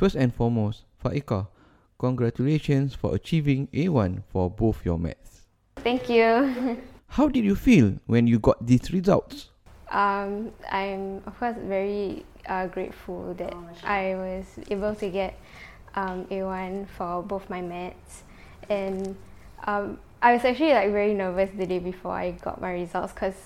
First and foremost, Faika, congratulations for achieving A1 for both your maths. Thank you. How did you feel when you got these results? Um, I'm of course very uh, grateful that oh, I was able to get um, A1 for both my maths, and um, I was actually like very nervous the day before I got my results because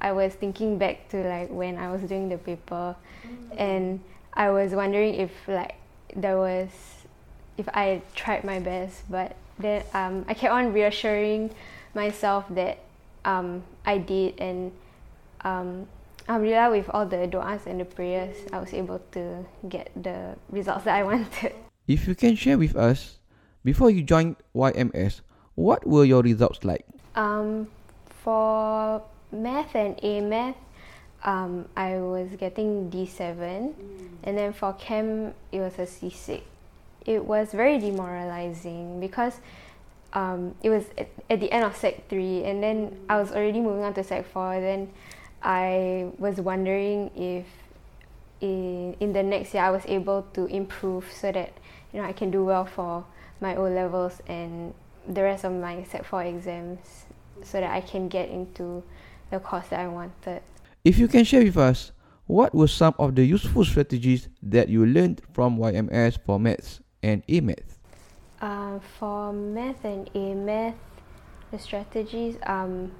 I was thinking back to like when I was doing the paper, mm-hmm. and I was wondering if like there was if I tried my best, but then um, I kept on reassuring myself that um, I did, and um, Alhamdulillah, with all the du'as and the prayers, I was able to get the results that I wanted. If you can share with us, before you joined YMS, what were your results like? Um, for math and A math, um, I was getting D7, mm. and then for chem, it was a C6. It was very demoralizing because um, it was at, at, the end of Sec 3, and then mm. I was already moving on to Sec 4. Then I was wondering if in, in the next year I was able to improve so that you know I can do well for my O levels and the rest of my Sec 4 exams so that I can get into the course that I wanted. If you can share with us, what were some of the useful strategies that you learned from YMS for maths and A maths? Uh, for math and A math, the strategies, um,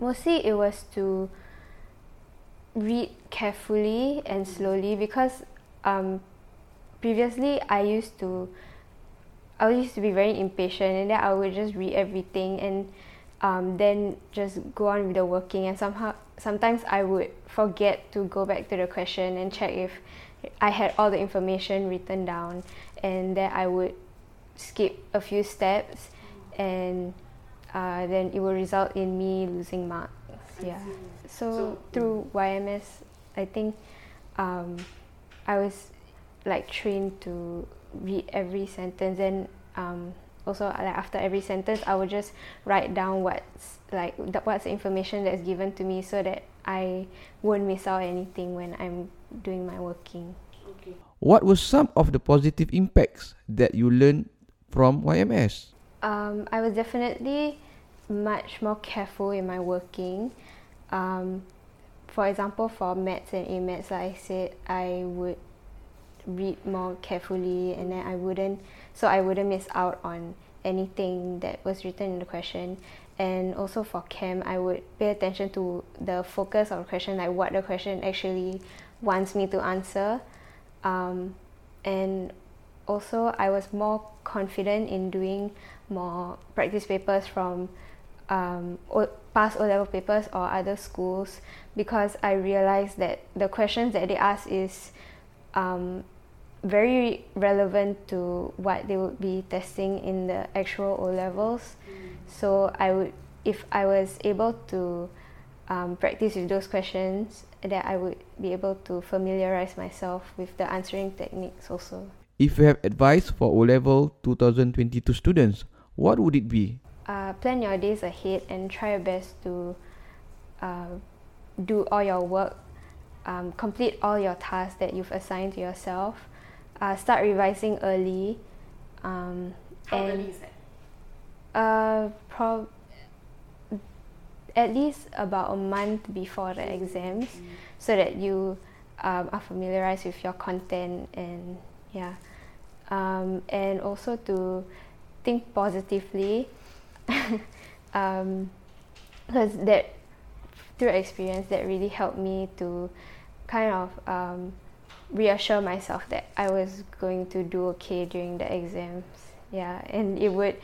mostly it was to read carefully and slowly because um, previously I used to I used to be very impatient and then I would just read everything and um, then just go on with the working. And somehow sometimes I would forget to go back to the question and check if I had all the information written down. And then I would skip a few steps and uh, then it will result in me losing marks. Yeah. so, so through YMS I think um, I was like trained to read every sentence and um, also like after every sentence I would just write down what's like the, what's the information that's given to me so that I won't miss out anything when I'm doing my working. Okay. What were some of the positive impacts that you learned from YMS? Um, I was definitely much more careful in my working. Um, for example, for maths and A maths, like I said, I would read more carefully and then I wouldn't so I wouldn't miss out on anything that was written in the question. And also for chem I would pay attention to the focus of the question like what the question actually wants me to answer. Um, and also I was more confident in doing more practice papers from um, past O level papers or other schools because I realized that the questions that they ask is um, very relevant to what they would be testing in the actual O levels. So I would, if I was able to um, practice with those questions, that I would be able to familiarize myself with the answering techniques also. If you have advice for O level 2022 students, what would it be? Uh, plan your days ahead and try your best to uh, do all your work um, complete all your tasks that you've assigned to yourself. Uh, start revising early. Um, How and early is that? Uh, prob- at least about a month before the exams, so that you um, are familiarized with your content and yeah, um, and also to think positively, um, because that through experience that really helped me to kind of um, reassure myself that I was going to do okay during the exams. Yeah, and it would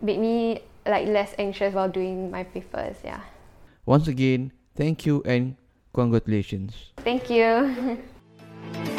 make me like less anxious while doing my papers. Yeah. Once again, thank you and congratulations. Thank you.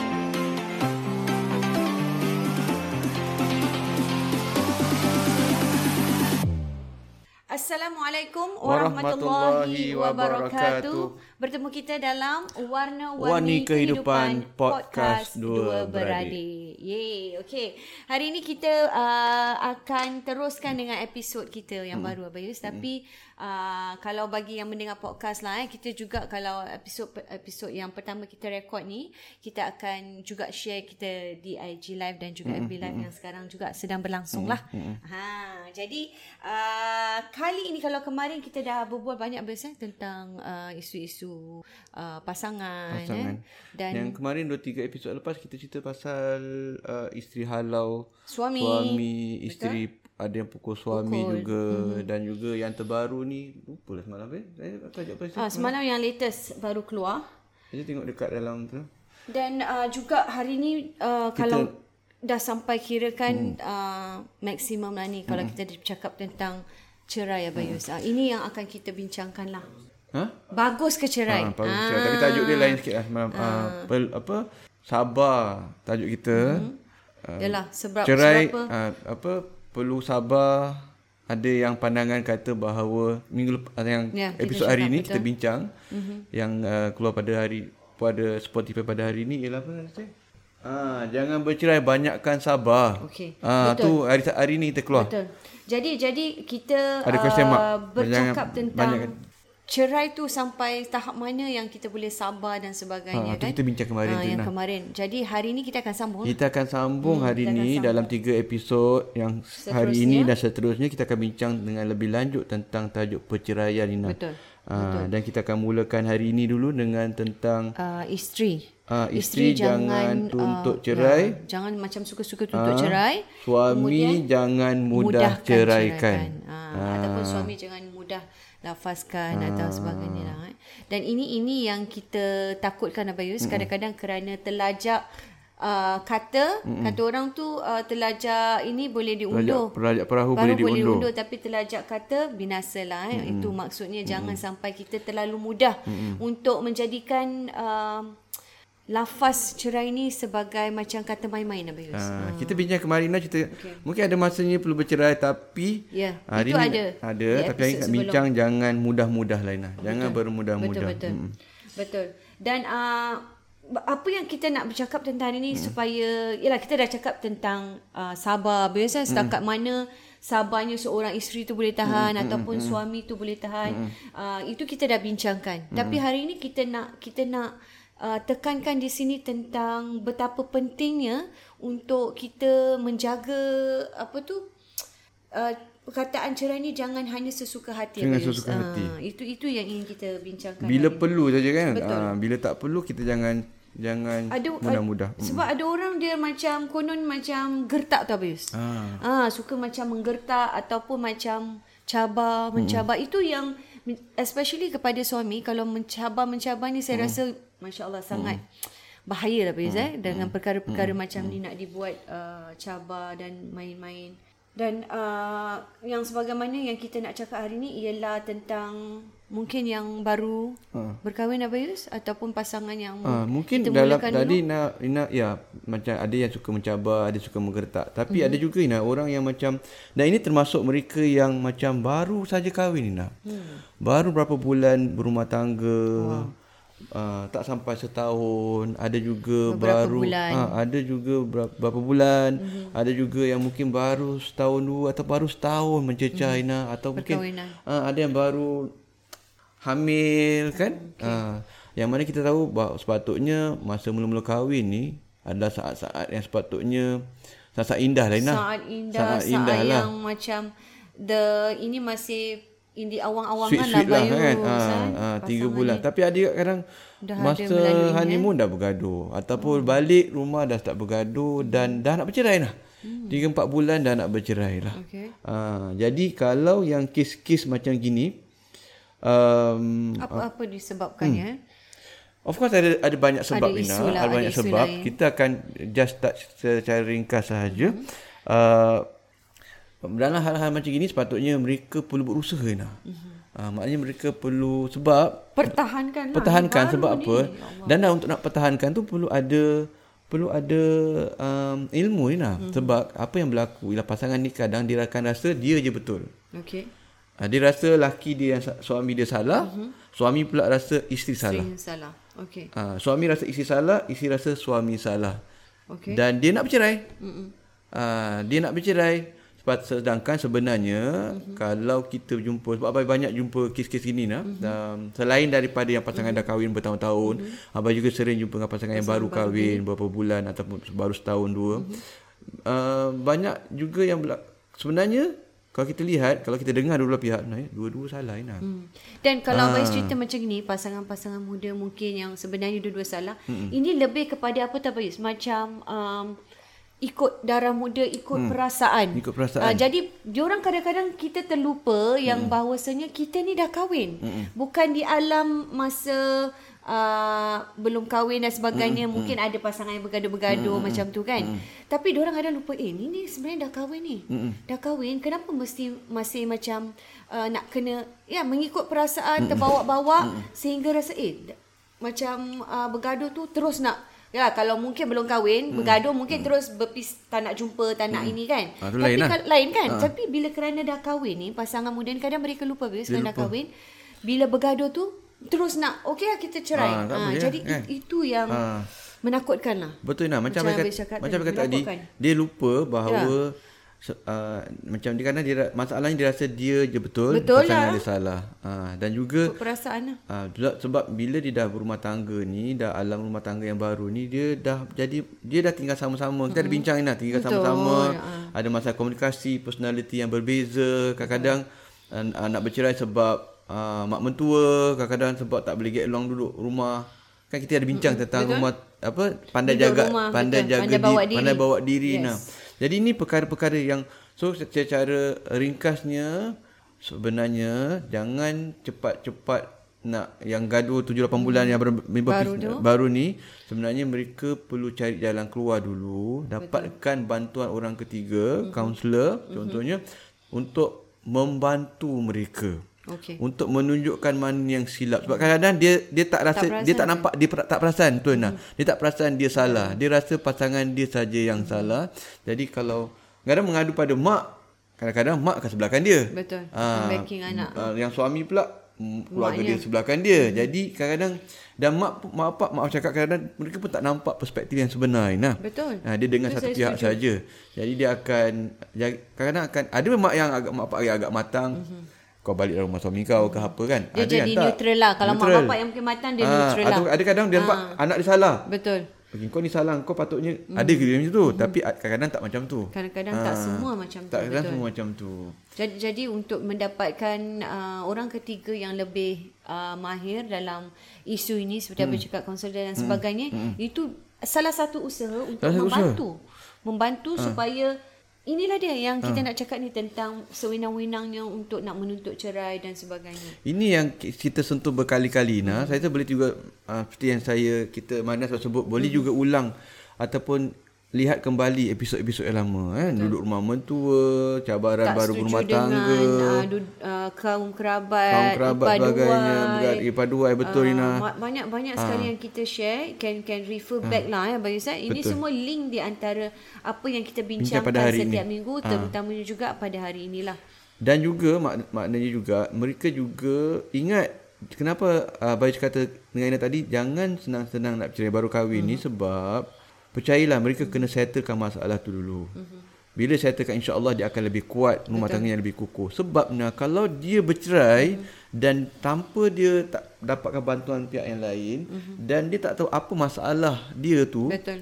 Assalamualaikum Warahmatullahi warahmatullahi wabarakatuh. Bertemu kita dalam Warni Warna-Warni Kehidupan Kehidupan Podcast Dua Beradik. Yeay, okay. Hari ini kita uh, akan teruskan dengan episod kita yang baru Abayus. Tapi uh, kalau bagi yang mendengar podcast lah eh, kita juga kalau episod episod yang pertama kita rekod ni, kita akan juga share kita di IG Live dan juga FB Live yang sekarang juga sedang berlangsung lah. Ha, jadi uh, kali ini kalau kemarin kita dah berbual banyak Abayus eh, tentang uh, isu-isu uh, pasangan, Pasangan. eh. dan Yang kemarin 2-3 episod lepas kita cerita pasal uh, isteri halau Suami. suami isteri ada yang pukul suami Pukul. juga mm-hmm. dan juga yang terbaru ni lupa lah semalam eh. Saya tajuk apa Ah, semalam yang latest baru keluar Saya tengok dekat dalam tu. dan uh, juga hari ni uh, kalau dah sampai kirakan hmm. uh, maksimum lah ni kalau kita bercakap tentang cerai Abayus. Hmm. Uh, ini yang akan kita bincangkan lah. Ha? Bagus ke cerai? Ah, bagus ah. Tapi tajuk dia lain sikit lah semalam. Ah. pel, apa? Sabar tajuk kita. Hmm. Yalah sebab Cerai sebab apa? ah, apa perlu sabar. Ada yang pandangan kata bahawa minggu lepas yang Ya, episod hari cakap, ni betul. kita bincang mm-hmm. yang uh, keluar pada hari pada Spotify pada hari ni ialah apa saya? Ah, jangan bercerai banyakkan sabar. Okey, Ah, betul. tu hari hari ni kita keluar. Betul. Jadi jadi kita Ada uh, bercakap Jangan- tentang banyak- cerai tu sampai tahap mana yang kita boleh sabar dan sebagainya Ha, kan? kita bincang kemarin tu, yang Nah. kemarin. Jadi hari ni kita akan sambung. Kita akan sambung hmm, hari ini sambung. dalam tiga episod yang hari Seterusnya. ini dan seterusnya kita akan bincang dengan lebih lanjut tentang tajuk perceraian Nina. Betul. Uh, dan kita akan mulakan hari ini dulu dengan tentang uh, isteri. Uh, isteri, jangan tuntut cerai, Ya, jangan macam suka-suka tuntut cerai. suami jangan mudah mudahkan ceraikan. Ha, Ataupun suami jangan mudah lafazkan atau sebagainya lah. Eh. Dan ini ini yang kita takutkan Abayus. Kadang-kadang kerana terlajak uh, kata, kata orang tu uh, terlajak ini boleh diundur. Perajak perahu Baru boleh boleh diundur. undur tapi terlajak kata binasalah eh. Itu maksudnya jangan sampai kita terlalu mudah untuk menjadikan uh, lafaz cerai ni sebagai macam kata main-main Abayus. Uh, kita bincang kemarin lah cerita okay. mungkin ada masanya perlu bercerai tapi Ya, hari itu ni ada. ada Di tapi nak bincang jangan mudah-mudah Laina jangan bermudah-mudah Betul betul. Betul. Dan uh, apa yang kita nak bercakap tentang hari ni hmm. supaya yalah kita dah cakap tentang uh, sabar biasa setakat hmm. mana sabarnya seorang isteri tu boleh tahan hmm. ataupun hmm. suami tu boleh tahan hmm. uh, itu kita dah bincangkan. Hmm. Tapi hari ni kita nak kita nak uh, tekankan di sini tentang betapa pentingnya untuk kita menjaga apa tu uh, perkataan cerai ni jangan hanya sesuka hati. Jangan sesuka hati. Ah, itu itu yang ingin kita bincangkan. Bila perlu saja kan. Betul. Ah, bila tak perlu kita jangan jangan ada mudah-mudah. ad- sebab ada orang dia macam konon macam gertak tu habis. Ah. Ah, suka macam menggertak ataupun macam cabar, mencabar itu yang especially kepada suami kalau mencabar mencabar ni saya rasa masya-Allah sangat bahaya lah Fiz eh dengan perkara-perkara macam ni nak dibuat uh, cabar dan main-main. Dan uh, yang sebagaimana yang kita nak cakap hari ni ialah tentang mungkin yang baru berkahwin Abayus ataupun pasangan yang Ah, mungkin kita dalam tadi Ina, Ina ya macam ada yang suka mencabar, ada suka menggertak. Tapi Mhm. ada juga Ina orang yang macam dan ini termasuk mereka yang macam baru saja kahwin Ina. Hmm. Baru berapa bulan berumah tangga. Uh, tak sampai setahun ada juga Beberapa baru bulan. Ah, ada juga berapa, berapa bulan mm-hmm. ada juga yang mungkin baru setahun dua atau baru setahun mencecah mm-hmm. Ina atau mungkin uh, ada yang baru hamil kan okay. uh, Yang mana kita tahu bahawa sepatutnya masa mula-mula kahwin ni adalah saat-saat yang sepatutnya saat-saat indah lah Ina. Saat indah, saat, saat indah lah. yang macam the ini masih in the awang-awangan sweet, sweet lah, lah kan. Ha, ha, tiga bulan. Ni. Tapi ada kadang dah masa honeymoon eh? dah bergaduh. Ataupun hmm. balik rumah dah start bergaduh dan dah nak bercerai lah. Hmm. Tiga empat bulan dah nak bercerai lah. Okay. Ha, jadi kalau yang kes-kes macam gini. Um, Apa-apa disebabkan hmm. ya? Of course ada ada banyak sebab ada Ina, lah, ada banyak ada sebab. Lah, Kita akan just touch secara ringkas sahaja. Hmm. Uh, dalam hal-hal macam ini sepatutnya mereka perlu berusaha nah. Mm-hmm. Uh, maknanya mereka perlu sebab pertahankan lah. Pertahankan sebab ni. apa? Ya Dan dah untuk nak pertahankan tu perlu ada perlu ada um, ilmu ni nah. Mm-hmm. Sebab apa yang berlaku ialah pasangan ni kadang dia akan rasa dia je betul. Okey. Uh, dia rasa laki dia yang suami dia salah, mm-hmm. suami pula rasa isteri salah. Isteri salah. Okey. Uh, suami rasa isteri salah, isteri rasa suami salah. Okey. Dan dia nak bercerai. Mm-hmm. Uh, dia nak bercerai sedangkan sebenarnya mm-hmm. kalau kita jumpa sebab abai banyak jumpa kes-kes ini nah mm-hmm. um, selain daripada yang pasangan mm-hmm. dah kahwin bertahun-tahun mm-hmm. abai juga sering jumpa dengan pasangan yang baru kahwin baru. beberapa bulan ataupun baru setahun dua mm-hmm. uh, banyak juga yang berla- sebenarnya kalau kita lihat kalau kita dengar dua-dua pihak nah, dua-dua salah nah. Hmm. Dan kalau abai cerita macam ni pasangan-pasangan muda mungkin yang sebenarnya dua-dua salah mm-hmm. ini lebih kepada apa tahu macam um, ikut darah muda ikut hmm. perasaan. Ikut perasaan. Uh, jadi diorang kadang-kadang kita terlupa yang hmm. bahawasanya kita ni dah kahwin. Hmm. Bukan di alam masa uh, belum kahwin dan sebagainya hmm. mungkin hmm. ada pasangan yang bergaduh-bergaduh hmm. macam tu kan. Hmm. Tapi diorang ada lupa eh ni ni sebenarnya dah kahwin ni. Hmm. Dah kahwin kenapa mesti masih macam uh, nak kena ya mengikut perasaan hmm. terbawa-bawa hmm. sehingga rasa eh macam uh, bergaduh tu terus nak Ya kalau mungkin belum kahwin hmm. bergaduh mungkin hmm. terus berpis tak nak jumpa tak nak hmm. ini kan. Ha, Tapi lain, lah. lain kan. Ha. Tapi bila kerana dah kahwin ni pasangan muda ni kadang mereka lupa bila sekarang dah kahwin bila bergaduh tu terus nak okey lah kita cerai. Ha, ha, jadi eh. itu yang ha. menakutkan lah. Betul nah macam macam kata, macam kata tadi dia lupa bahawa ya uh, macam dia kan dia masalahnya dia rasa dia je betul, betul pasangan lah. dia salah. Uh, dan juga perasaan uh, sebab bila dia dah berumah tangga ni, dah alam rumah tangga yang baru ni dia dah jadi dia dah tinggal sama-sama. Kita mm-hmm. ada bincang ni lah tinggal betul. sama-sama. Ya. Ada masalah komunikasi, personality yang berbeza. Kadang-kadang uh, nak bercerai sebab uh, mak mentua, kadang-kadang sebab tak boleh get along duduk rumah. Kan kita ada bincang mm-hmm. tentang betul. rumah apa pandai duduk jaga rumah, pandai betul. jaga pandai bawa diri, pandai bawa diri yes. nah. Jadi ini perkara-perkara yang so secara ringkasnya sebenarnya jangan cepat-cepat nak yang gaduh 7 8 bulan yang baru baru, baru ni sebenarnya mereka perlu cari jalan keluar dulu Betul. dapatkan bantuan orang ketiga kaunselor mm-hmm. contohnya mm-hmm. untuk membantu mereka Okay. Untuk menunjukkan mana yang silap sebab kadang-kadang dia dia tak rasa tak dia tak nampak dia tak perasan tuan hmm. Dia tak perasan dia salah. Dia rasa pasangan dia saja yang hmm. salah. Jadi kalau kadang mengadu pada mak, kadang-kadang mak akan sebelahkan dia. Betul. Ha, backing anak. Uh, yang suami pula keluarga Maknya. dia sebelahkan dia. Hmm. Jadi kadang-kadang dan mak mak apa mak cakap kadang-kadang mereka pun tak nampak perspektif yang sebenar nah. Betul. Ha, dia dengar Betul satu pihak saja. Jadi dia akan kadang-kadang akan ada mak yang agak mak pak agak matang. Hmm kau balik dalam rumah suami kau ke apa kan dia ada jadi neutral lah kalau neutral. mak bapak yang mungkin dia ha, neutral lah ada kadang dia nampak ha. anak dia salah betul Okay, kau ni salah kau patutnya mm. ada ke macam tu mm. tapi kadang-kadang tak macam tu kadang-kadang ha. tak semua macam tu tak kadang semua macam tu jadi jadi untuk mendapatkan uh, orang ketiga yang lebih uh, mahir dalam isu ini seperti mm. apa cakap konsul dan mm. sebagainya mm. itu salah satu usaha untuk salah membantu usaha. membantu ha. supaya Inilah dia yang kita ha. nak cakap ni tentang sewenang-wenangnya untuk nak menuntut cerai dan sebagainya. Ini yang kita sentuh berkali-kali nah. Hmm. Saya boleh juga uh, seperti yang saya kita mana sebut boleh hmm. juga ulang ataupun lihat kembali episod-episod yang lama kan Betul. duduk rumah mentua cabaran tak baru rumah tangga dengan, uh, uh, kaum kerabat kaum kerabat sebagainya ipaduai betul uh, Ina banyak banyak uh. sekali yang kita share can can refer uh. back lah ya bagi saya ini betul. semua link di antara apa yang kita bincangkan bincang setiap ini. minggu terutamanya uh. juga pada hari inilah dan juga mak, maknanya juga mereka juga ingat kenapa uh, Bayu kata dengan Ina tadi jangan senang-senang nak bercerai baru kahwin uh-huh. ni sebab Percayalah mereka kena settlekan masalah tu dulu. Mm-hmm. bila settlekan insya-Allah dia akan lebih kuat, rumah Betul. tangganya lebih kukuh. Sebabnya kalau dia bercerai hmm. dan tanpa dia tak dapatkan bantuan pihak yang lain hmm. dan dia tak tahu apa masalah dia tu. Betul.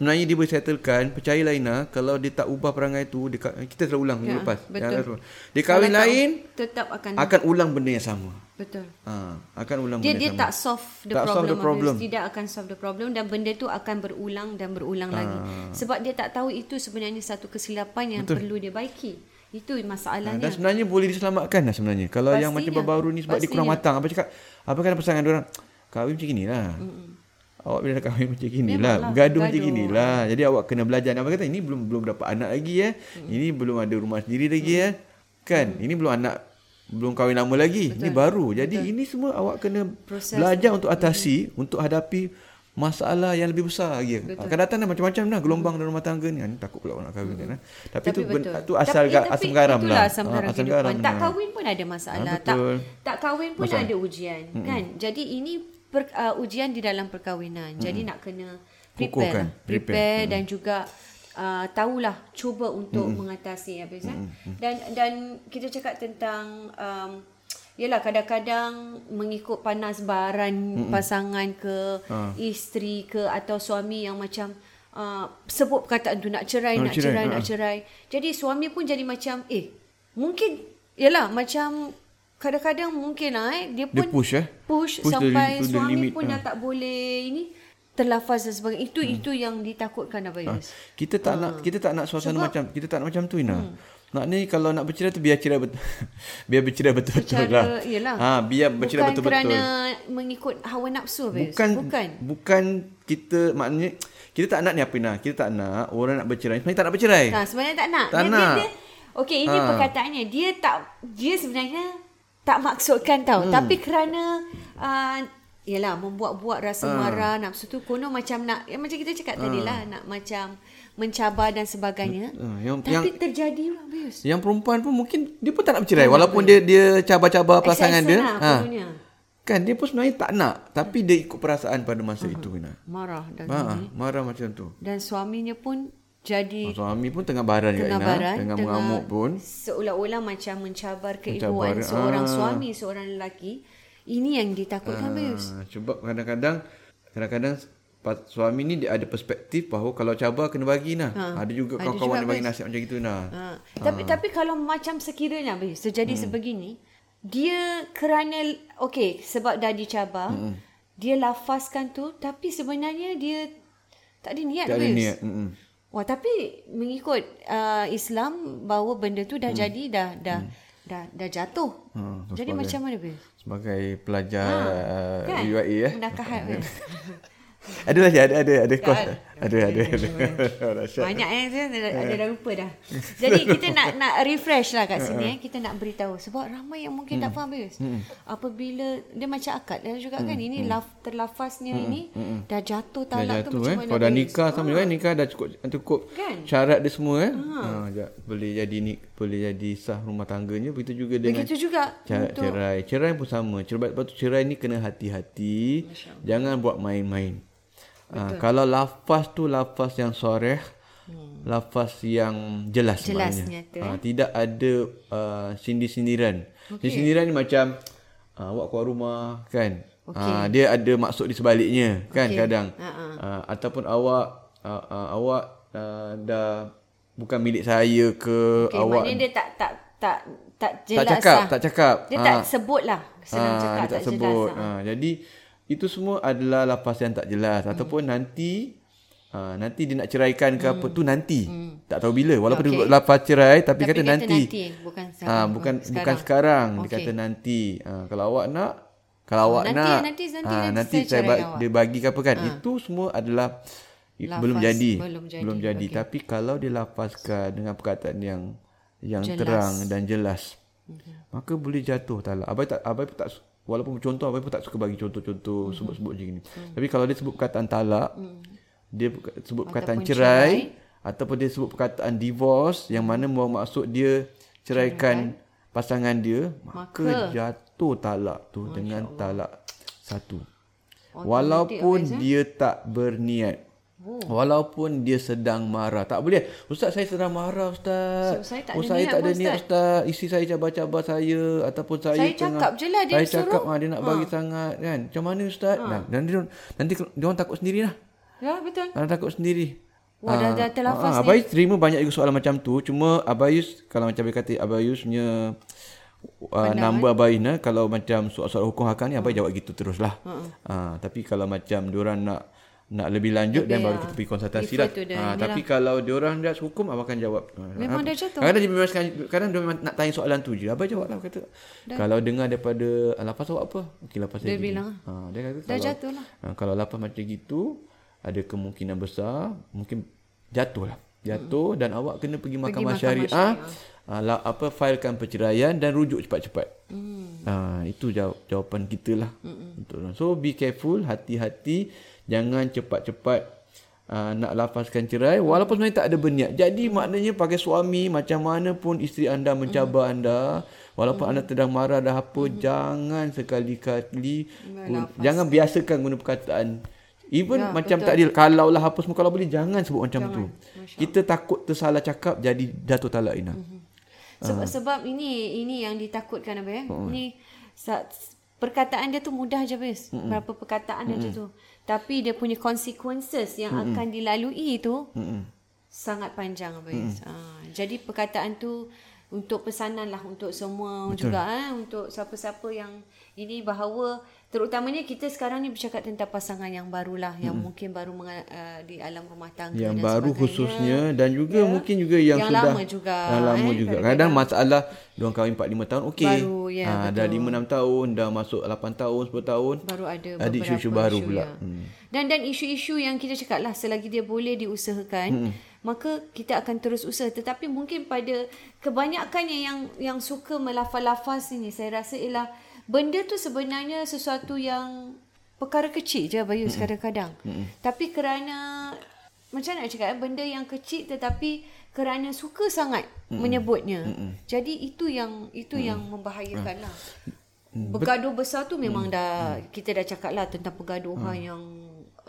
Sebenarnya dia boleh settlekan Percayalah Ina Kalau dia tak ubah perangai tu dia, Kita telah ulang ya, lepas Betul ya, Dia kahwin lain Tetap akan Akan ulang benda yang sama Betul ha, Akan ulang dia, benda dia yang sama Dia tak solve the tak problem, solve the problem. Tidak akan solve the problem Dan benda tu akan berulang Dan berulang ha. lagi Sebab dia tak tahu Itu sebenarnya satu kesilapan Yang Betul. perlu dia baiki itu masalahnya. Ha, dan sebenarnya boleh diselamatkan lah sebenarnya. Kalau Pastinya. yang macam baru ni sebab Pastinya. dia kurang matang. Apa cakap? Apa kan pasangan dia orang? Kahwin macam inilah. Mm-mm. Awak bila dah kahwin macam gini lah. Gaduh macam gini lah. Jadi awak kena belajar. Apa kata? Ini belum belum dapat anak lagi eh. Hmm. Ini belum ada rumah sendiri lagi eh. Kan? Hmm. Ini belum anak belum kahwin lama lagi. Betul. Ini baru. Jadi Betul. ini semua awak kena Proses belajar untuk atasi, hmm. untuk hadapi masalah yang lebih besar lagi. Betul. Akan datang dah macam-macam lah gelombang dalam rumah tangga ni. Takut pula nak kahwin hmm. kan. Eh. Tapi, tapi tu tu asal tapi, ga, asam garam lah. Asam garam, asam garam Tak kahwin pun ada masalah. Ha, tak tak kahwin pun masalah. ada ujian hmm. kan. Jadi ini per, uh, ujian di dalam perkahwinan. Hmm. Jadi nak kena prepare, Kukuhkan. prepare, prepare hmm. dan juga uh, tahulah cuba untuk hmm. mengatasi habis kan. Hmm. Dan dan kita cakap tentang um, Yalah kadang-kadang mengikut panas baran mm pasangan ke ha. isteri ke atau suami yang macam uh, sebut perkataan tu nak cerai nak, nak cerai, cerai ha. nak cerai. Jadi suami pun jadi macam eh mungkin yalah macam kadang-kadang mungkin lah eh dia pun dia push eh push, push sampai the, suami limit, pun ha. dah tak boleh ini terlafaz dan sebagainya itu hmm. itu yang ditakutkan apa ha. kita tak ha. nak kita tak nak suasana Sebab, macam kita tak nak macam tu Ina hmm. nak ni kalau nak bercerai tu biar cerai betul biar bercerai betul-betul lah iyalah. ha biar bercerai betul-betul bukan kerana mengikut hawa nafsu bukan bukan bukan kita maknanya kita tak nak ni apa Ina kita tak nak orang nak bercerai sebenarnya tak nak bercerai ha, sebenarnya tak nak tak dia, nak dia, dia, Okey, ini ha. perkataannya. Dia tak dia sebenarnya tak maksudkan tau hmm. tapi kerana uh, yalah membuat-buat rasa uh. marah nafsu tu kono macam nak ya, macam kita cakap uh. tadi lah nak macam mencabar dan sebagainya uh, yang, tapi yang, terjadi habis yang perempuan pun mungkin dia pun tak nak bercerai walaupun dia dia cabar-cabar pasangan dia lah, ha. kan dia pun sebenarnya tak nak tapi dia ikut perasaan pada masa uh-huh. itu Ina. marah dan ha, marah macam tu dan suaminya pun jadi oh, suami pun tengah baran tengah Ina, baran tengah mengamuk pun seolah-olah macam mencabar keegoan seorang ah. suami seorang lelaki ini yang ditakutkan ah, cuba kadang-kadang kadang-kadang suami ni dia ada perspektif bahawa kalau cabar kena bagi nah ha, ada juga kawan-kawan yang bagi nasihat macam gitu nah ha. tapi ha. tapi kalau macam sekiranya bis terjadi hmm. sebegini dia kerana okey sebab dah dicabar hmm. dia lafazkan tu tapi sebenarnya dia tak ada niat tak ada niat hmm. Wah tapi mengikut uh, Islam bahawa benda tu dah hmm. jadi dah dah hmm. dah dah jatuh. Hmm, jadi sebagai, macam mana be? Sebagai pelajar ha, kan? UAE eh. Menakahat ada lagi ada ada ada kos ada. Ada ada, ada. banyak eh ada, ada dah lupa dah. Jadi kita nak nak refresh lah kat sini eh kita nak beritahu. Sebab ramai yang mungkin tak hmm. faham bis hmm. apabila dia macam akad dia juga kan hmm. ini laf terlafaznya ini dah jatuh talak tu macam eh. mana kalau dah nikah sama juga nikah dah cukup cukup kan? syarat dia semua eh. Ha. ha boleh jadi ni boleh jadi sah rumah tangganya begitu juga dengan begitu juga. cerai cerai. Cerai pun sama. Cerai lepas tu cerai ni kena hati-hati. Jangan buat main-main Uh, kalau lafaz tu lafaz yang soreh, hmm. lafaz yang jelas tu. Uh, tidak ada uh, sindir-sindiran. Okay. Sindiran ni macam uh, awak keluar rumah kan. Okay. Uh, dia ada maksud di sebaliknya kan okay. kadang. Uh-huh. Uh, ataupun awak uh, uh, awak uh, dah bukan milik saya ke okay, awak. Maknanya dia tak tak tak tak jelas tak cakap, lah. Tak cakap. Dia uh, tak sebut lah. Senang cakap dia tak, tak sebut. jelas. Uh, jadi itu semua adalah lafaz yang tak jelas hmm. ataupun nanti uh, nanti dia nak ceraikan ke hmm. apa tu nanti hmm. tak tahu bila walaupun okay. dia lafaz cerai tapi, tapi kata, kata nanti, nanti. bukan sekarang ha, bukan sekarang. bukan sekarang okay. dia kata nanti uh, kalau awak nak kalau awak nanti, nak nanti, nanti, uh, nanti saya, saya ba- dia bagi ke apa kan ha. itu semua adalah lafaz belum jadi belum jadi, belum jadi. Okay. tapi kalau dia lafazkan dengan perkataan yang yang jelas. terang dan jelas okay. maka boleh jatuh talak abai tak abai tak Walaupun contoh apa pun tak suka bagi contoh-contoh mm-hmm. sebut-sebut macam ni. Mm. Tapi kalau dia sebut perkataan talak, mm. dia sebut perkataan ataupun cerai, cerai ataupun dia sebut perkataan divorce yang mana maksud dia ceraikan cerai. pasangan dia, maka, maka jatuh talak tu dengan Allah. talak satu. Oh, Walaupun dia tak berniat. Oh. Walaupun dia sedang marah. Tak boleh. Ustaz saya sedang marah Ustaz. So, saya tak oh, ada saya niat tak ada niat Ustaz. Isteri saya cabar-cabar saya. Ataupun saya, Saya tengah. cakap je lah, dia Saya suruh. cakap ah, dia nak bagi sangat kan. Macam mana Ustaz? Nah, nanti, dia- nanti dia orang takut sendiri lah. Ya, betul. Ah, takut sendiri. Wah, dah- dah terlafaz ah, ni. Abayus terima banyak juga soalan macam tu. Cuma Abayus, kalau macam dia kata Abayus punya uh, number Abayus nah, kalau macam soal-soal hukum hakam ni Abayus jawab gitu terus lah. Ah, tapi kalau macam diorang nak nak lebih lanjut dan baru kita pergi konsultasi lah. the- Ah, ni tapi kalau diorang dah hukum Abang akan jawab. Memang Ah, dah jatuh. Kadang-kadang dia memang kadang dia memang nak tanya soalan tu je. Abang jawab lah kata. Kalau dengar daripada ah, lapas awak apa? Okey lapas Dia gini. bilang, Ah, dia kata Dah kalau, jatuh lah. Ha, kalau lapas macam gitu, ada kemungkinan besar mungkin jatuh lah. Jatuh dan awak kena pergi mahkamah mahkamah syariah. Ha, la, apa failkan perceraian dan rujuk cepat-cepat. Hmm. Ha, itu jawab, jawapan kita lah. Untuk so be careful, hati-hati, jangan cepat-cepat uh, nak lafazkan cerai walaupun sebenarnya tak ada berniat. Jadi maknanya pakai suami macam mana pun isteri anda mencabar anda, walaupun anda sedang marah dah apa, jangan sekali-kali jangan biasakan guna perkataan. Even ya, macam tak adil kalau lah apa semua kalau boleh jangan sebut macam tu. Kita takut tersalah cakap jadi jatuh talak Ina. Sebab, sebab ini ini yang ditakutkan apa ya. Ni sa- perkataan dia tu mudah je bis. Berapa perkataan aja tu. Tapi dia punya consequences yang akan dilalui tu sangat panjang ya. Ha, jadi perkataan tu untuk pesanan lah untuk semua Betul. juga eh untuk siapa-siapa yang ini bahawa terutamanya kita sekarang ni bercakap tentang pasangan yang barulah yang mungkin baru menga- uh, di alam rumah tangga dan yang baru sebagainya. khususnya dan juga mungkin juga yang, Yang sudah lama juga, yang lama eh, juga. kadang-kadang. Kadang masalah diorang kahwin 4 5 tahun okey. Baru, ya, Ah, dah 5 6 tahun, dah masuk 8 tahun, 10 tahun. baru ada ada beberapa isu-isu baru isu, pula. ya. Hmm. Dan dan isu-isu yang kita cakap lah selagi dia boleh diusahakan, hmm. maka kita akan terus usaha. Tetapi mungkin pada kebanyakannya yang yang suka melafaz-lafaz ini, saya rasa ialah benda tu sebenarnya sesuatu yang perkara kecil je Bayus hmm. kadang-kadang. Hmm. Tapi kerana macam nak cakap eh, benda yang kecil tetapi kerana suka sangat hmm. menyebutnya. Hmm. Jadi itu yang itu hmm. yang membahayakan lah. Bergaduh besar tu memang Hmm. dah kita dah cakap lah tentang pergaduhan yang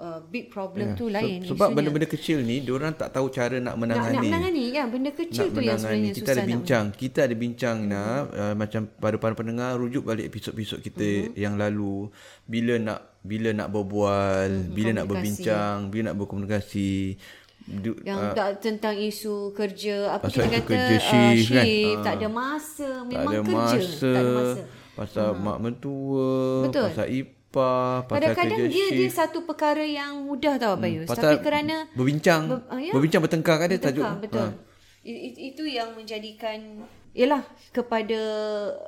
uh, big problem tu So- lain. sebab isunya. benda-benda kecil ni diorang tak tahu cara nak nak, menangani. nak menangani kan benda kecil nak tu yang menangani. sebenarnya kita susah ada nak bincang kita ada bincang nak uh, macam pada para pendengar rujuk balik episod-episod kita Mhm. yang lalu bila nak bila nak berbual Mhm, bila nak berbincang bila nak berkomunikasi Du, yang ah, tak tentang isu kerja apa kita kata kerja uh, shift kan? shift tak Ah. ada masa tak memang ada kerja masa, tak ada masa pasal mak mentua Betul. pasal ipar pasal kadang-kadang dia dia shift satu perkara yang mudah tau Bayus pasal tapi kerana berbincang ber- ah, ya. berbincang bertengkar kan dia tajuk Betul, i- Itu yang menjadikan Yalah Kepada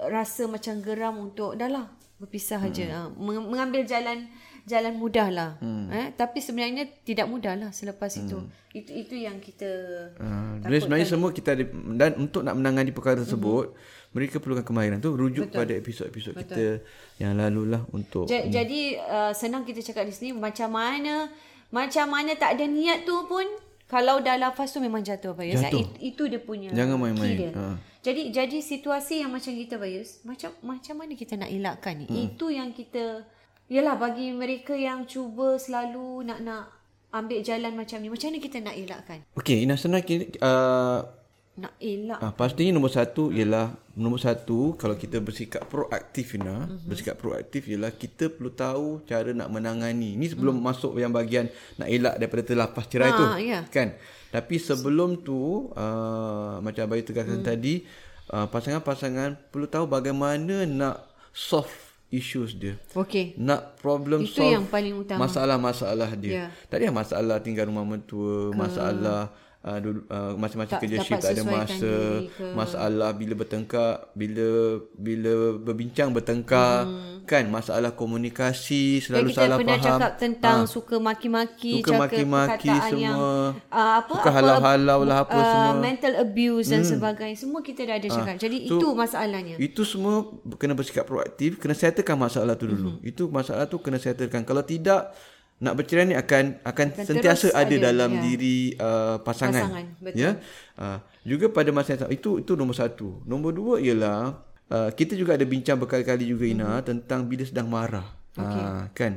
Rasa macam geram untuk Dah lah Berpisah hmm. aja ha, meng- Mengambil jalan Jalan mudah lah hmm. eh? Tapi sebenarnya Tidak mudah lah Selepas hmm. itu Itu itu yang kita Uh, sebenarnya semua kita ada dan untuk nak menangani perkara tersebut mm-hmm. Mereka perlukan kemahiran tu rujuk Betul. pada episod-episod kita yang lalu lah untuk Ja- Jadi uh, Senang kita cakap di sini Macam mana Macam mana tak ada niat tu pun Kalau dah lafaz tu memang jatuh Bayus Jatuh. It, Itu dia punya Jangan main-main. Ha. Jadi jadi situasi yang macam kita Bayus Macam macam mana kita nak elakkan ni hmm. Itu yang kita Yalah bagi mereka yang cuba selalu nak nak ambil jalan macam ni Macam mana kita nak elakkan Okey, Ina senang uh, Nak elak Ah, pastinya nombor satu ialah nombor satu kalau kita bersikap proaktif Ina, mm-hmm. bersikap proaktif ialah kita perlu tahu cara nak menangani. Ni sebelum mm. masuk yang bahagian nak elak daripada terlepas cerai Ah, tu. ya. Kan? Tapi sebelum tu uh, macam Abai tegaskan mm. tadi, uh, pasangan-pasangan perlu tahu bagaimana nak solve issues dia. Okey Nak problem Itu solve yang paling utama. masalah-masalah dia. Tak ada masalah tinggal rumah mentua, masalah uh, dulu, uh, masing-masing Tak kerja shift tak ada masa, ke. masalah bila bertengkar, bila bila berbincang bertengkar, hmm. kan masalah komunikasi Dan selalu kita salah pernah faham. cakap tentang Ah. suka maki-maki, Suka maki-maki semua. yang uh, apa Suka halau-halau lah apa uh, semua. mental abuse dan sebagainya. Semua kita dah ada cakap. Jadi So, itu masalahnya. Itu semua kena bersikap proaktif, kena settlekan masalah tu dulu. Mm-hmm. Itu masalah tu kena settlekan. Kalau tidak nak bercerai ni akan akan, Akan sentiasa ada, ada, dalam ya. diri uh, pasangan. Pasangan, betul. Ya. Uh, juga pada masa yang sama itu itu nombor satu. Nombor dua ialah uh, kita juga ada bincang berkali-kali juga Ina mm-hmm. tentang bila sedang marah. Okay. Uh, kan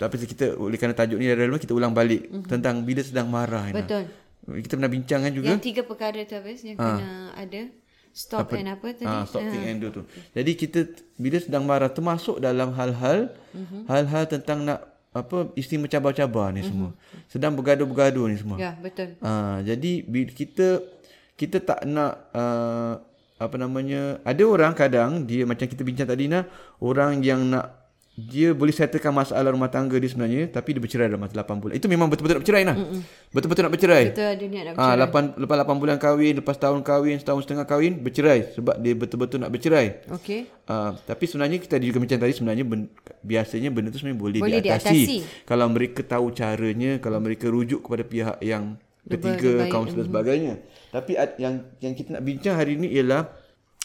tapi kita oleh kerana tajuk ni adalah kita ulang balik mm-hmm. tentang bila sedang marah Ina. Betul. Kita pernah bincang kan juga. Yang tiga perkara tu habis yang ha. kena ada stop apa, and apa tadi? Ah, stop ha. and do tu. Jadi kita bila sedang marah termasuk dalam hal-hal mm-hmm. hal-hal tentang nak apa istimewa cabar-cabar ni semua. Mm-hmm. Sedang bergaduh-bergaduh ni semua. Ya, betul. Ah, jadi kita kita tak nak uh, apa namanya ada orang kadang dia macam kita bincang tadi nah orang yang nak dia boleh settlekan masalah rumah tangga dia sebenarnya tapi dia bercerai dalam masa 8 bulan. Itu memang betul-betul nak bercerai lah. Mm-mm. Betul-betul nak bercerai. Betul ada niat nak bercerai. Ah 8 lepas 8 bulan kahwin, lepas tahun kahwin, setahun setengah kahwin, bercerai sebab dia betul-betul nak bercerai. Okey. Ah tapi sebenarnya kita juga macam tadi sebenarnya ben, biasanya benda tu sebenarnya boleh, boleh diatasi. diatasi. Kalau mereka tahu caranya, kalau mereka rujuk kepada pihak yang ketiga, kaunselor dan sebagainya. Tapi yang yang kita nak bincang hari ini ialah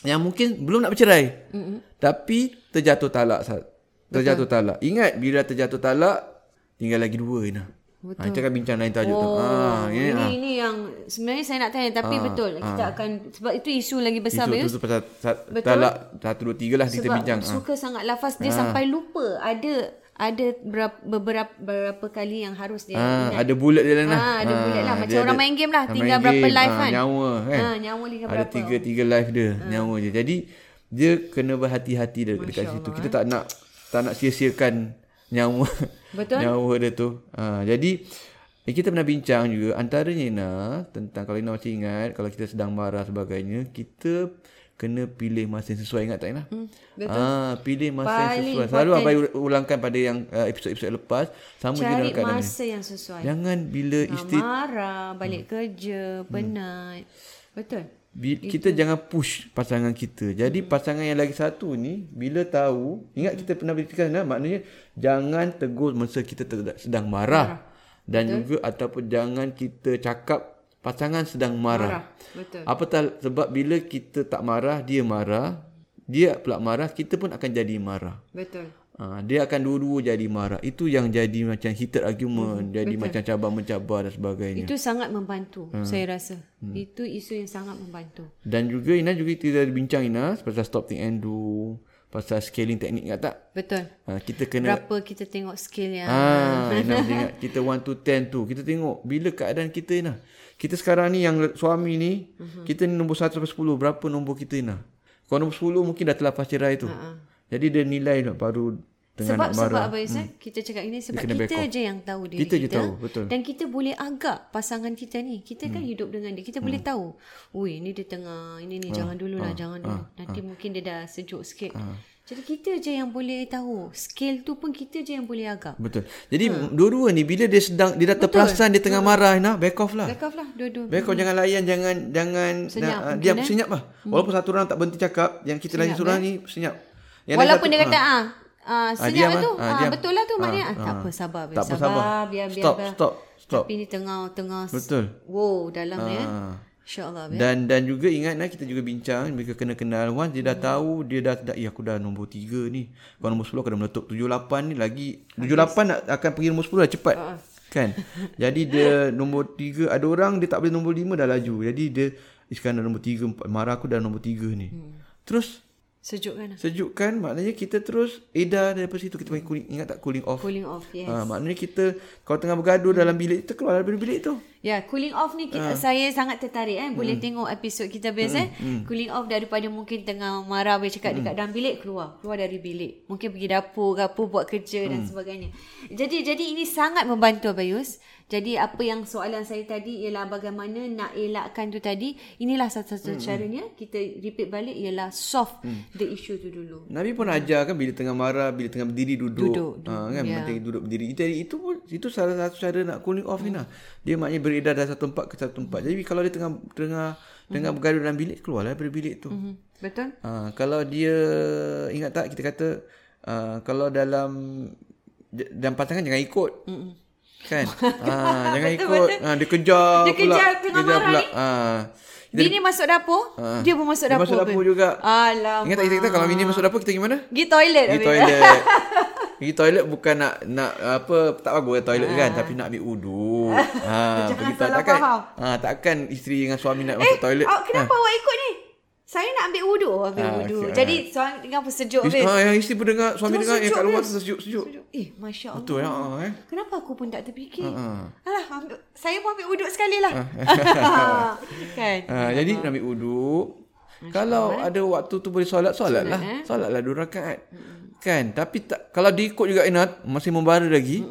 yang mungkin belum nak bercerai. Mm-hmm. Tapi terjatuh talak Terjatuh talak. Ingat bila terjatuh talak tinggal lagi dua Ina. Betul. Ha, kita akan bincang lain tajuk oh, tu. Ha, ini ha. ini yang sebenarnya saya nak tanya tapi ha, betul ha. kita akan sebab itu isu lagi besar isu, Isu pasal talak satu dua tiga lah kita bincang. Sebab suka ha. sangat lafaz dia ha. sampai lupa ada ada berapa, beberapa beberapa kali yang harus dia ha, ingat. Ada bulat dia lah. Ha, ada ha, bulat lah. Macam orang ada, main game lah. Tinggal berapa live ha, kan. Nyawa kan. Ha, nyawa tinggal berapa. Ada tiga, tiga live dia. Ha. Nyawa je. Jadi dia kena berhati-hati dekat, dekat situ. Kita tak nak tak nak sia-siakan nyawa Betul? nyawa dia tu. Ha, jadi kita pernah bincang juga antaranya Ina tentang kalau Ina masih ingat kalau kita sedang marah sebagainya kita kena pilih masa yang sesuai ingat tak Ina? Hmm, betul. Ah, pilih masa Paling yang sesuai. Selalu abai ulangkan pada yang uh, episod-episod lepas sama Cari juga dalam keadaan masa yang sesuai. Jangan bila isteri marah, balik hmm. kerja, penat. Hmm. Betul kita Itu. jangan push pasangan kita. Jadi hmm. pasangan yang lagi satu ni bila tahu, ingat kita pernah bercakap nah, maknanya jangan tegur masa kita sedang marah. marah. Dan Betul. juga ataupun jangan kita cakap pasangan sedang marah. marah. Betul. Apatah sebab bila kita tak marah, dia marah, dia pula marah, kita pun akan jadi marah. Betul. Ha, dia akan dua-dua jadi marah. Itu yang jadi macam heated argument, hmm, jadi betul. macam cabar mencabar dan sebagainya. Itu sangat membantu, hmm. saya rasa. Hmm. Itu isu yang sangat membantu. Dan juga Ina juga kita bincang Ina pasal stop think and do, pasal scaling teknik ingat tak? Betul. Ha, kita kena berapa kita tengok skill yang Ha, Ina ingat kita 1 to 10 tu. Kita tengok bila keadaan kita Ina. Kita sekarang ni yang suami ni, uh-huh. kita ni nombor 1 sampai 10, berapa nombor kita Ina? Kalau nombor 10 mungkin dah terlepas cerai tu. Uh-huh. Jadi dia nilai nak baru dengan sebab, nak marah. Sebab apa Yusuf? Hmm. Kita cakap ini sebab kita je yang tahu diri kita. Kita je tahu, betul. Dan kita boleh agak pasangan kita ni. Kita kan hmm. hidup dengan dia. Kita hmm. boleh tahu. Ui, ni dia tengah, ini ni, ha. jangan dululah, ha. jangan dulu. Ha. Nanti ha. mungkin dia dah sejuk sikit. Ha. Jadi kita je yang boleh tahu. Skill tu pun kita je yang boleh agak. Betul. Jadi ha. dua-dua ni bila dia sedang dia dah terperasan dia tengah ha. marah nah back off lah. Back off lah dua-dua. Back off hmm. jangan layan jangan jangan senyap, uh, diam eh? senyap lah. Hmm. Walaupun satu orang tak berhenti cakap yang kita lagi seorang eh? ni senyap. Yang Walaupun satu, dia kata ah Ah, ah senyap ah, tu. Ah, ah, betul lah tu ah, maknanya. Ah, tak apa sabar, biar tak sabar. sabar. Biar biar. Stop, stop, stop. Tapi ni tengah tengah. Betul. Wow, dalam ah. ni ya. InsyaAllah. Dan dan juga ingat lah kita juga bincang mereka kena kenal once dia dah hmm. tahu dia dah dah ya aku dah nombor 3 ni. Kalau nombor 10 aku dah meletup 78 ni lagi 78 nak akan pergi nombor 10 dah cepat. Uh. Kan? Jadi dia nombor 3 ada orang dia tak boleh nombor 5 dah laju. Jadi dia sekarang dah nombor 3 marah aku dah nombor 3 ni. Hmm. Terus Sejukkan. Sejukkan maknanya kita terus edar daripada situ kita panggil cooling ingat tak cooling off. Cooling off yes. Ha, maknanya kita kalau tengah bergaduh hmm. dalam bilik kita keluar dari bilik tu. Ya, yeah, cooling off ni kita, ha. saya sangat tertarik eh. Boleh hmm. tengok episod kita biasa hmm. eh. Hmm. Cooling off daripada mungkin tengah marah boleh cakap hmm. dekat dalam bilik keluar, keluar dari bilik. Mungkin pergi dapur ke apa buat kerja hmm. dan sebagainya. Jadi jadi ini sangat membantu Bayus. Jadi apa yang soalan saya tadi ialah bagaimana nak elakkan tu tadi. Inilah satu-satu hmm. caranya. Kita repeat balik ialah soft hmm. the issue tu dulu. Nabi pun hmm. ajar kan bila tengah marah, bila tengah berdiri duduk. Duduk. Ha, kan yeah. duduk berdiri. Jadi itu pun itu salah satu cara nak cooling off hmm. ni lah. Dia maknanya beredar dari satu tempat ke satu tempat. Jadi kalau dia tengah tengah hmm. tengah bergaduh dalam bilik, keluarlah dari bilik tu. Hmm. Betul? Ha, kalau dia ingat tak kita kata uh, kalau dalam dan pasangan jangan ikut. Hmm. Kan? ha, jangan ikut. Betul. Ha, dia kejar dia pula. Kejar tengah kejar marah pula. ni. Ha. Bini masuk dapur, ha. dia pun masuk dia dapur. Masuk dapur pun. juga. Alamak. Ingat tak kita kata kalau bini masuk dapur kita gimana? Pergi toilet. Pergi toilet. Pergi toilet bukan nak nak apa tak bagus toilet ha. kan tapi nak ambil wudu. Ha, Jangan salah takkan, faham. Ha, takkan isteri dengan suami nak eh, masuk toilet. Oh, kenapa ha. awak ikut ni? Saya nak ambil wuduk, oh, ambil Ah, wuduk. okey, Jadi suami dengar pun sejuk Is, habis. ah, yang isteri pun dengar, suami Terus dengar yang sejuk, kat luar tu sejuk-sejuk. Eh, Masya Allah. Betul ya, ah, eh. Kenapa aku pun tak terfikir? Ah, Alah, ambil, saya pun ambil wuduk sekali lah. kan? Ah, jadi nak ambil wuduk. Kalau ada waktu tu boleh solat, solatlah. eh? Solatlah dua rakaat. Kan? Tapi tak kalau diikut juga Inat masih membara lagi.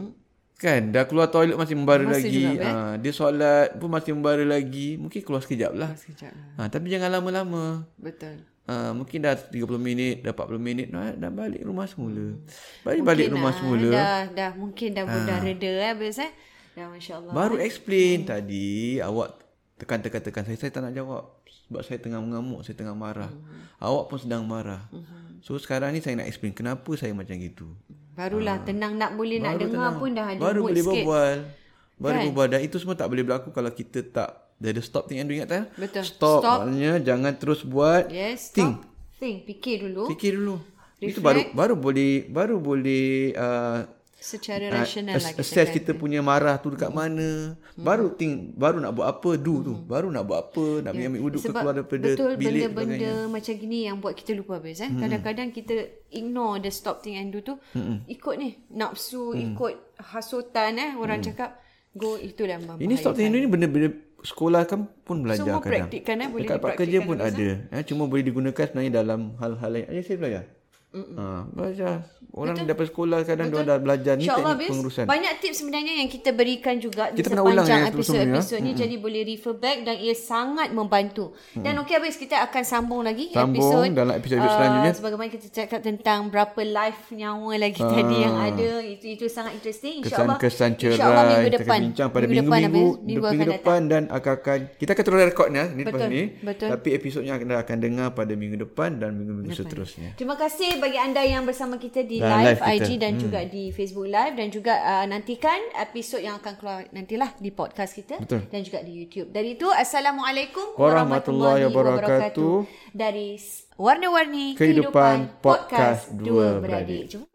Kan? Dah keluar toilet masih membara Masih lagi. juga, eh? Ah, dia solat pun masih membara lagi. Mungkin keluar sekejap lah. Sekejap. Ah, tapi jangan lama-lama. Betul. Ah, mungkin dah 30 minit, dah 40 minit dah, dah balik rumah semula. Balik balik rumah ah, semula. Dah, dah mungkin dah pun dah reda eh, habis eh. Dah Masya Allah. Baru explain tadi awak tekan-tekan-tekan saya saya tak nak jawab sebab saya tengah mengamuk, saya tengah marah. Awak pun sedang marah. So sekarang ni saya nak explain kenapa saya macam gitu. Barulah tenang nak boleh nak Baru dengar tenang. pun dah ada Baru mood boleh sikit. berbual. Baru Kan? berbual dan itu semua tak boleh berlaku kalau kita tak dia ada stop think and do ingat tak? Betul. Stop, Stop. maknanya jangan terus buat. Yes, stop. Think. Think, fikir dulu. Fikir dulu. Itu Reflect. baru baru boleh baru boleh uh, Secara Ah, rasional lah ass- kita assess kata. kita punya marah tu dekat mana. Baru think baru nak buat apa do tu. Baru nak buat apa, nak yeah. ambil wuduk ke Hmm. Ya. Sebab keluar daripada betul bilik benda-benda macam gini yang buat kita lupa habis eh. Kadang-kadang kita ignore the stop thing and do tu. Ikut ni nafsu, ikut hasutan eh orang cakap go itulah yang Ini stop think ni benda-benda sekolah kan pun belajar Semua kadang. praktikkan, eh, boleh Dekat tempat kerja pun ada. Eh, cuma boleh digunakan sebenarnya dalam hal-hal lain. Ayah saya belajar. Ha, belajar. Orang Betul. daripada sekolah kadang dia dah belajar ni teknik Bis, pengurusan. banyak tips sebenarnya yang kita berikan juga Kita di sepanjang semua, episod-episod ya. ni jadi boleh refer back dan ia sangat membantu. Dan okey Habis kita akan sambung lagi Sambung episod dalam episod-episod ah, selanjutnya. Sebagaimana kita cakap tentang berapa life nyawa lagi tadi yang ada itu itu sangat interesting insyaallah. Kesan-kesan cerai InsyaAllah minggu kita depan. akan bincang pada depan, minggu-minggu Habis. minggu, minggu datang. depan dan akan, kita akan terus rekod ni, ni lepas Betul, ni. betul. Tapi episodnya akan akan dengar pada minggu depan dan minggu-minggu seterusnya. Terima kasih bagi anda yang bersama kita di Dan live, live kita. IG dan juga di Facebook Live dan juga uh, nantikan episod yang akan keluar nantilah di podcast kita Betul. dan juga di YouTube. Dari itu Assalamualaikum Warahmatullahi wabarakatuh. Dari Warna-Warni Kehidupan Podcast Dua Beradik. Jom.